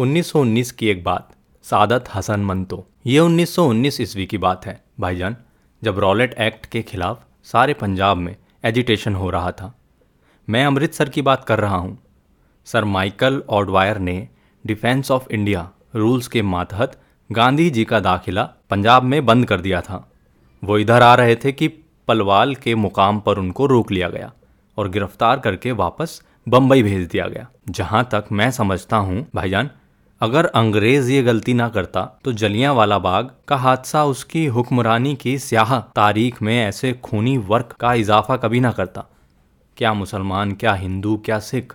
1919 की एक बात, सादत हसन मंतो। ये 1919 ईस्वी की बात है। भाईजान, जब रॉलेट एक्ट के खिलाफ सारे पंजाब में एजिटेशन हो रहा था, मैं अमृतसर की बात कर रहा हूँ। सर माइकल ऑडवायर ने डिफेंस ऑफ़ इंडिया रूल्स के मातहत गांधी जी का दाखिला पंजाब में बंद कर दिया था। वो इधर आ रहे थे कि पलवाल के मुकाम पर उनको रोक लिया गया और गिरफ़्तार करके वापस बम्बई भेज दिया गया। जहाँ तक मैं समझता हूँ, भाईजान अगर अंग्रेज़ ये गलती ना करता तो जलियाँ वाला बाग का हादसा उसकी हुक्मरानी की स्याह तारीख में ऐसे खूनी वर्क का इजाफा कभी ना करता। क्या मुसलमान, क्या हिंदू, क्या सिख,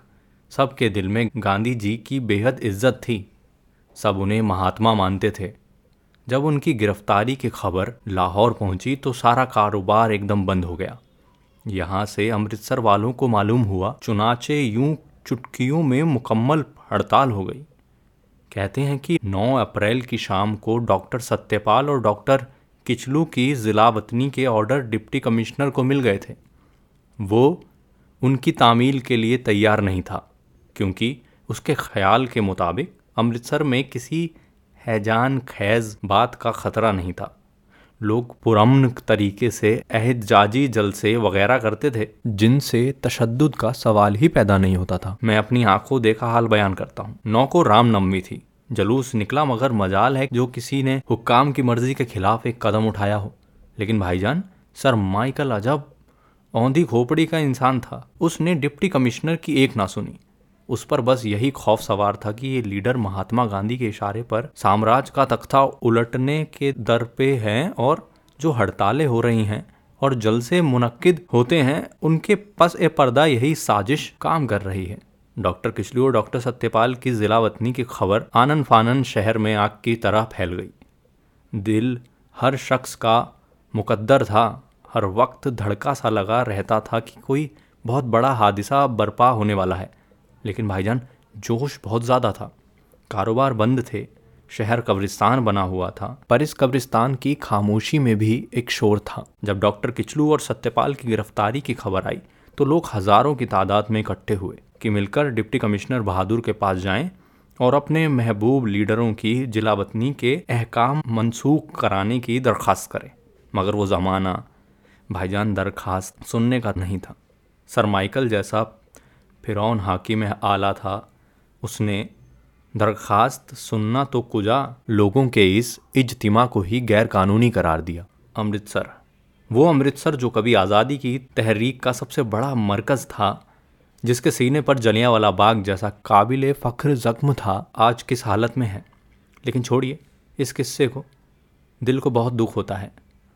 सबके दिल में गांधी जी की बेहद इज़्ज़त थी। सब उन्हें महात्मा मानते थे। जब उनकी गिरफ्तारी की खबर लाहौर पहुँची तो सारा कारोबार एकदम बंद हो गया। यहाँ से अमृतसर वालों को मालूम हुआ, चुनाचे यूँ चुटकियों में मुकम्मल हड़ताल हो गई। कहते हैं कि 9 अप्रैल की शाम को डॉक्टर सत्यपाल और डॉक्टर किचलू की ज़िला वतनी के ऑर्डर डिप्टी कमिश्नर को मिल गए थे। वो उनकी तामील के लिए तैयार नहीं था, क्योंकि उसके ख्याल के मुताबिक अमृतसर में किसी हैजान खैज बात का ख़तरा नहीं था। लोग पुरमन तरीके से एहतजाजी जलसे वगैरह करते थे, जिनसे तशद का सवाल ही पैदा नहीं होता था। मैं अपनी आँखों देखा हाल बयान करता हूँ। नौ को रामनवमी थी। जलूस निकला मगर मजाल है जो किसी ने हुक्काम की मर्ज़ी के खिलाफ एक कदम उठाया हो। लेकिन भाईजान, सर माइकल अजब, औंधी खोपड़ी का इंसान था। उसने डिप्टी कमिश्नर की एक ना सुनी। उस पर बस यही खौफ सवार था कि ये लीडर महात्मा गांधी के इशारे पर साम्राज्य का तख्ता उलटने के दर पे हैं और जो हड़तालें हो रही हैं और जलसे मुनक्किद होते हैं, उनके पस ए पर्दा यही साजिश काम कर रही है। डॉक्टर किचलू और डॉक्टर सत्यपाल की जिला वतनी की खबर आनन फानन शहर में आग की तरह फैल गई। दिल हर शख्स का मुकद्दर था, हर वक्त धड़का सा लगा रहता था कि कोई बहुत बड़ा हादसा बर्पा होने वाला है। लेकिन भाईजान, जोश बहुत ज़्यादा था। कारोबार बंद थे, शहर कब्रिस्तान बना हुआ था, पर इस कब्रिस्तान की खामोशी में भी एक शोर था। जब डॉक्टर किचलू और सत्यपाल की गिरफ्तारी की खबर आई तो लोग हज़ारों की तादाद में इकट्ठे हुए कि मिलकर डिप्टी कमिश्नर बहादुर के पास जाएँ और अपने महबूब लीडरों की जिला वतनी के अहकाम मनसूख कराने की दरख्वास्त करें। मगर वो ज़माना, भाईजान दरख्वास्त सुनने का नहीं था। सर माइकल जैसा फ़िरौन हाकिम आला था। उसने, दरख्वास्त सुनना तो कुजा, लोगों के इस इज्तिमा को ही गैर कानूनी करार दिया। अमृतसर। वो अमृतसर जो कभी आज़ादी की तहरीक का सबसे बड़ा मरकज़ था, जिसके सीने पर जलियाँ वाला बाग जैसा काबिल फ़ख्र ज़ख्म था, आज किस हालत में है? लेकिन छोड़िए इस किस्से को। दिल को बहुत दुख होता है।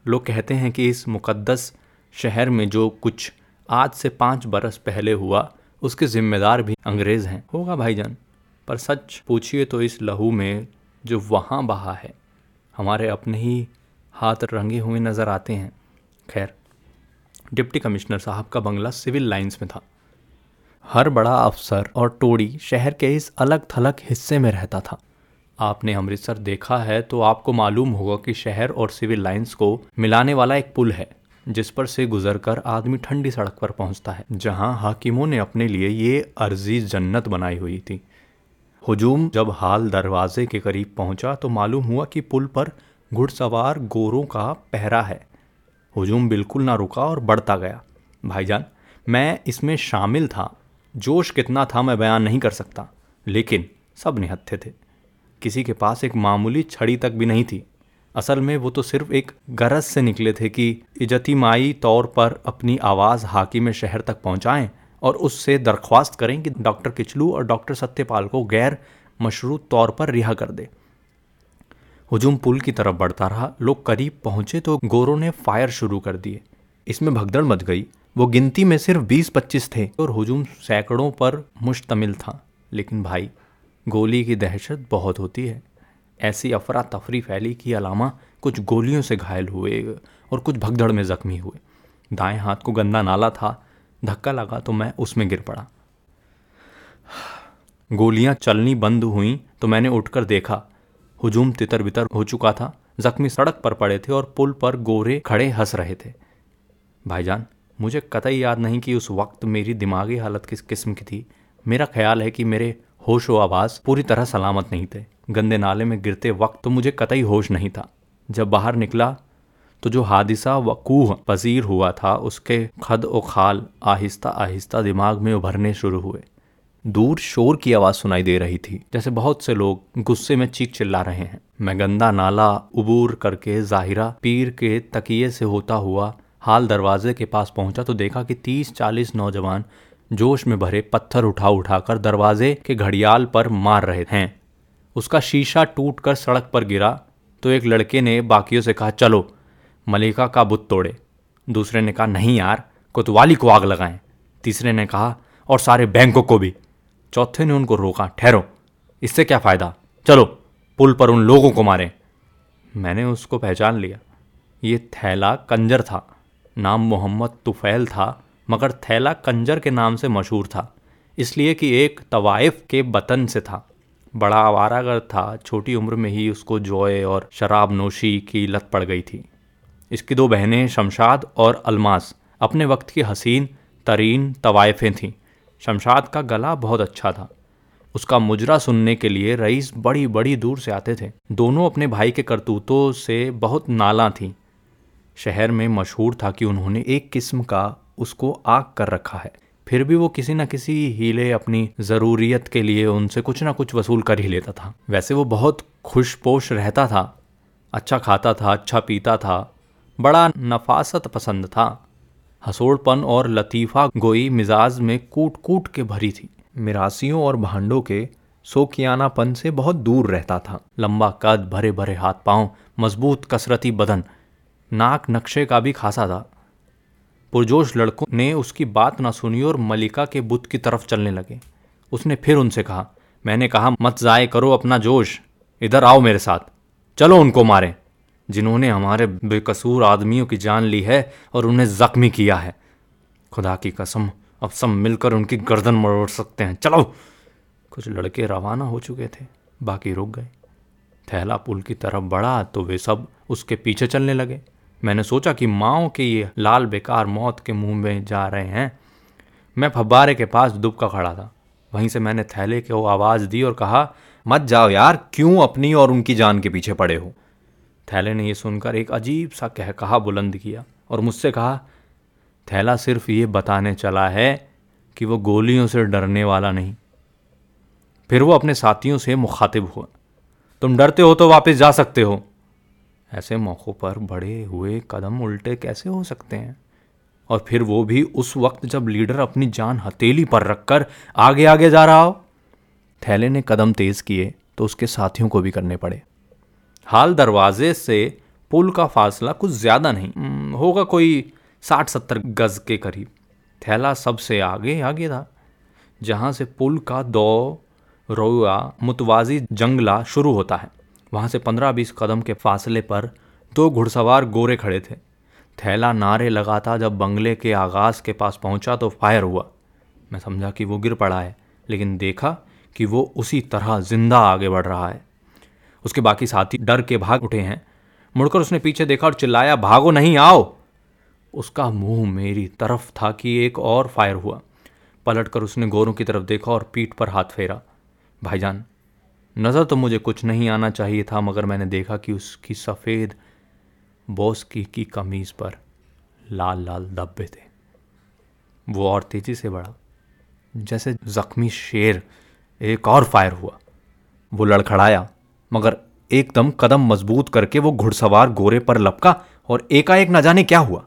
लोग कहते हैं कि इस मुक़द्दस शहर में जो कुछ आज से पाँच बरस पहले हुआ उसके जिम्मेदार भी अंग्रेज़ हैं। होगा भाईजान, पर सच पूछिए तो इस लहू में जो वहाँ बहा है, हमारे अपने ही हाथ रंगे हुए नज़र आते हैं। खैर, डिप्टी कमिश्नर साहब का बंगला सिविल लाइंस में था। हर बड़ा अफसर और टोड़ी शहर के इस अलग थलग हिस्से में रहता था। आपने अमृतसर देखा है तो आपको मालूम होगा कि शहर और सिविल लाइंस को मिलाने वाला एक पुल है। जिस पर से गुजरकर आदमी ठंडी सड़क पर पहुँचता है, जहाँ हाकिमों ने अपने लिए ये अर्जी जन्नत बनाई हुई थी। हुजूम जब हाल दरवाजे के करीब पहुँचा तो मालूम हुआ कि पुल पर घुड़सवार गोरों का पहरा है। हुजूम बिल्कुल ना रुका और बढ़ता गया। भाईजान, मैं इसमें शामिल था। जोश कितना था मैं बयान नहीं कर सकता, लेकिन सब निहत्थे थे। किसी के पास एक मामूली छड़ी तक भी नहीं थी। असल में वो तो सिर्फ़ एक गरज से निकले थे कि इजतिमाई तौर पर अपनी आवाज़ हाकिम शहर तक पहुँचाएँ और उससे दरख्वास्त करें कि डॉक्टर किचलू और डॉक्टर सत्यपाल को गैर मशरूत तौर पर रिहा कर दे। हुजूम पुल की तरफ़ बढ़ता रहा। लोग करीब पहुँचे तो गोरों ने फायर शुरू कर दिए। इसमें भगदड़ मच गई। वो गिनती में सिर्फ़ बीस पच्चीस थे और हुजूम सैकड़ों पर मुश्तमिल था। लेकिन भाई, गोली की दहशत बहुत होती है। ऐसी अफरा तफरी फैली कि अलामा कुछ गोलियों से घायल हुए और कुछ भगदड़ में ज़ख्मी हुए। दाएँ हाथ को गंदा नाला था, धक्का लगा तो मैं उसमें गिर पड़ा। गोलियाँ चलनी बंद हुई तो मैंने उठकर देखा, हुजूम तितर बितर हो चुका था। जख्मी सड़क पर पड़े थे और पुल पर गोरे खड़े हंस रहे थे। भाईजान, मुझे कतई याद नहीं कि उस वक्त मेरी दिमागी हालत किस किस्म की थी। मेरा ख्याल है कि मेरे होश व आवाज़ पूरी तरह सलामत नहीं थे। गंदे नाले में गिरते वक्त तो मुझे कतई होश नहीं था। जब बाहर निकला तो जो हादिसा वकूह पजीर हुआ था, उसके खद व खाल आहिस्ता आहिस्ता दिमाग में उभरने शुरू हुए। दूर शोर की आवाज़ सुनाई दे रही थी, जैसे बहुत से लोग गुस्से में चीख चिल्ला रहे हैं। मैं गंदा नाला उबूर करके जाहिरा पीर के तकिए से होता हुआ हाल दरवाजे के पास पहुँचा तो देखा कि तीस चालीस नौजवान जोश में भरे पत्थर उठा उठाकर दरवाजे के घड़ियाल पर मार रहे हैं। उसका शीशा टूटकर सड़क पर गिरा तो एक लड़के ने बाकियों से कहा, चलो, मलिका का बुत तोड़े। दूसरे ने कहा, नहीं यार, कोतवाली को आग लगाएँ। तीसरे ने कहा, और सारे बैंकों को भी। चौथे ने उनको रोका, ठहरो, इससे क्या फ़ायदा? चलो, पुल पर उन लोगों को मारें। मैंने उसको पहचान लिया। ये थैला कंजर था। नाम मोहम्मद तुफैल था, मगर थैला कंजर के नाम से मशहूर था, इसलिए कि एक तवाइफ के बतन से था। बड़ा आवारागर था, छोटी उम्र में ही उसको जोए और शराब नोशी की लत पड़ गई थी। इसकी दो बहनें, शमशाद और अलमास अपने वक्त की हसीन, तरीन तवायफें थीं। शमशाद का गला बहुत अच्छा था। उसका मुजरा सुनने के लिए रईस बड़ी बड़ी दूर से आते थे। दोनों अपने भाई के करतूतों से बहुत नाला थीं। शहर में मशहूर था कि उन्होंने एक किस्म का उसको आग कर रखा है। फिर भी वो किसी न किसी हीले अपनी ज़रूरियत के लिए उनसे कुछ ना कुछ वसूल कर ही लेता था। वैसे वो बहुत खुशपोश रहता था अच्छा खाता था अच्छा पीता था, बड़ा नफासत पसंद था। हसोड़पन और लतीफ़ा गोई मिजाज में कूट कूट के भरी थी। मिरासियों और भांडों के सोकियानापन से बहुत दूर रहता था। लंबा कद भरे भरे हाथ पाँव मज़बूत कसरती बदन नाक नक्शे का भी खासा था। पुरजोश लड़कों ने उसकी बात ना सुनी और मलिका के बुत की तरफ़ चलने लगे। उसने फिर उनसे कहा, मैंने कहा, मत जाए करो अपना जोश। इधर आओ मेरे साथ। चलो उनको मारें। जिन्होंने हमारे बेकसूर आदमियों की जान ली है और उन्हें जख्मी किया है। खुदा की कसम, अब सब मिलकर उनकी गर्दन मरोड़ सकते हैं। चलो! कुछ लड़के रवाना हो चुके थे। बाकी रुक गए। थैला पुल की तरफ़ बढ़ा तो वे सब उसके पीछे चलने लगे। मैंने सोचा कि माओ के ये लाल बेकार मौत के मुँह में जा रहे हैं। मैं फब्बारे के पास दुबका खड़ा था। वहीं से मैंने थैले को आवाज़ दी और कहा, मत जाओ यार, क्यों अपनी और उनकी जान के पीछे पड़े हो? थैले ने यह सुनकर एक अजीब सा कह कहा बुलंद किया और मुझसे कहा, थैला सिर्फ़ ये बताने चला है कि वो गोलियों से डरने वाला नहीं। फिर वो अपने साथियों से मुखातिब हुआ। तुम डरते हो तो वापस जा सकते हो। ऐसे मौक़ों पर बढ़े हुए कदम उल्टे कैसे हो सकते हैं? और फिर वो भी उस वक्त जब लीडर अपनी जान हथेली पर रखकर आगे आगे जा रहा हो? थैले ने कदम तेज किए तो उसके साथियों को भी करने पड़े। हाल दरवाजे से पुल का फासला कुछ ज़्यादा नहीं हम्म, होगा कोई साठ सत्तर गज के करीब। थैला सबसे आगे आगे था जहाँ से पुल का दो रोया मुतवाजी जंगला शुरू होता है। वहाँ से पंद्रह बीस कदम के फासले पर दो घुड़सवार गोरे खड़े थे। थैला नारे लगाता जब बंगले के आगाज़ के पास पहुँचा तो फायर हुआ। मैं समझा कि वो गिर पड़ा है, लेकिन देखा कि वो उसी तरह ज़िंदा आगे बढ़ रहा है। उसके बाकी साथी डर के भाग उठे हैं। मुड़कर उसने पीछे देखा और चिल्लाया, भागो नहीं, आओ! उसका मुँह मेरी तरफ़ था कि एक और फायर हुआ। पलटकर उसने गोरों की तरफ़ देखा और पीठ पर हाथ फेरा। भाईजान नज़र तो मुझे कुछ नहीं आना चाहिए था मगर मैंने देखा कि उसकी सफ़ेद बॉस की, की कमीज़ पर लाल लाल धब्बे थे। वो और तेज़ी से बढ़ा। जैसे जख्मी शेर एक और फायर हुआ। वो लड़खड़ाया मगर एकदम कदम मज़बूत करके वो घुड़सवार गोरे पर लपका और एकाएक न जाने क्या हुआ।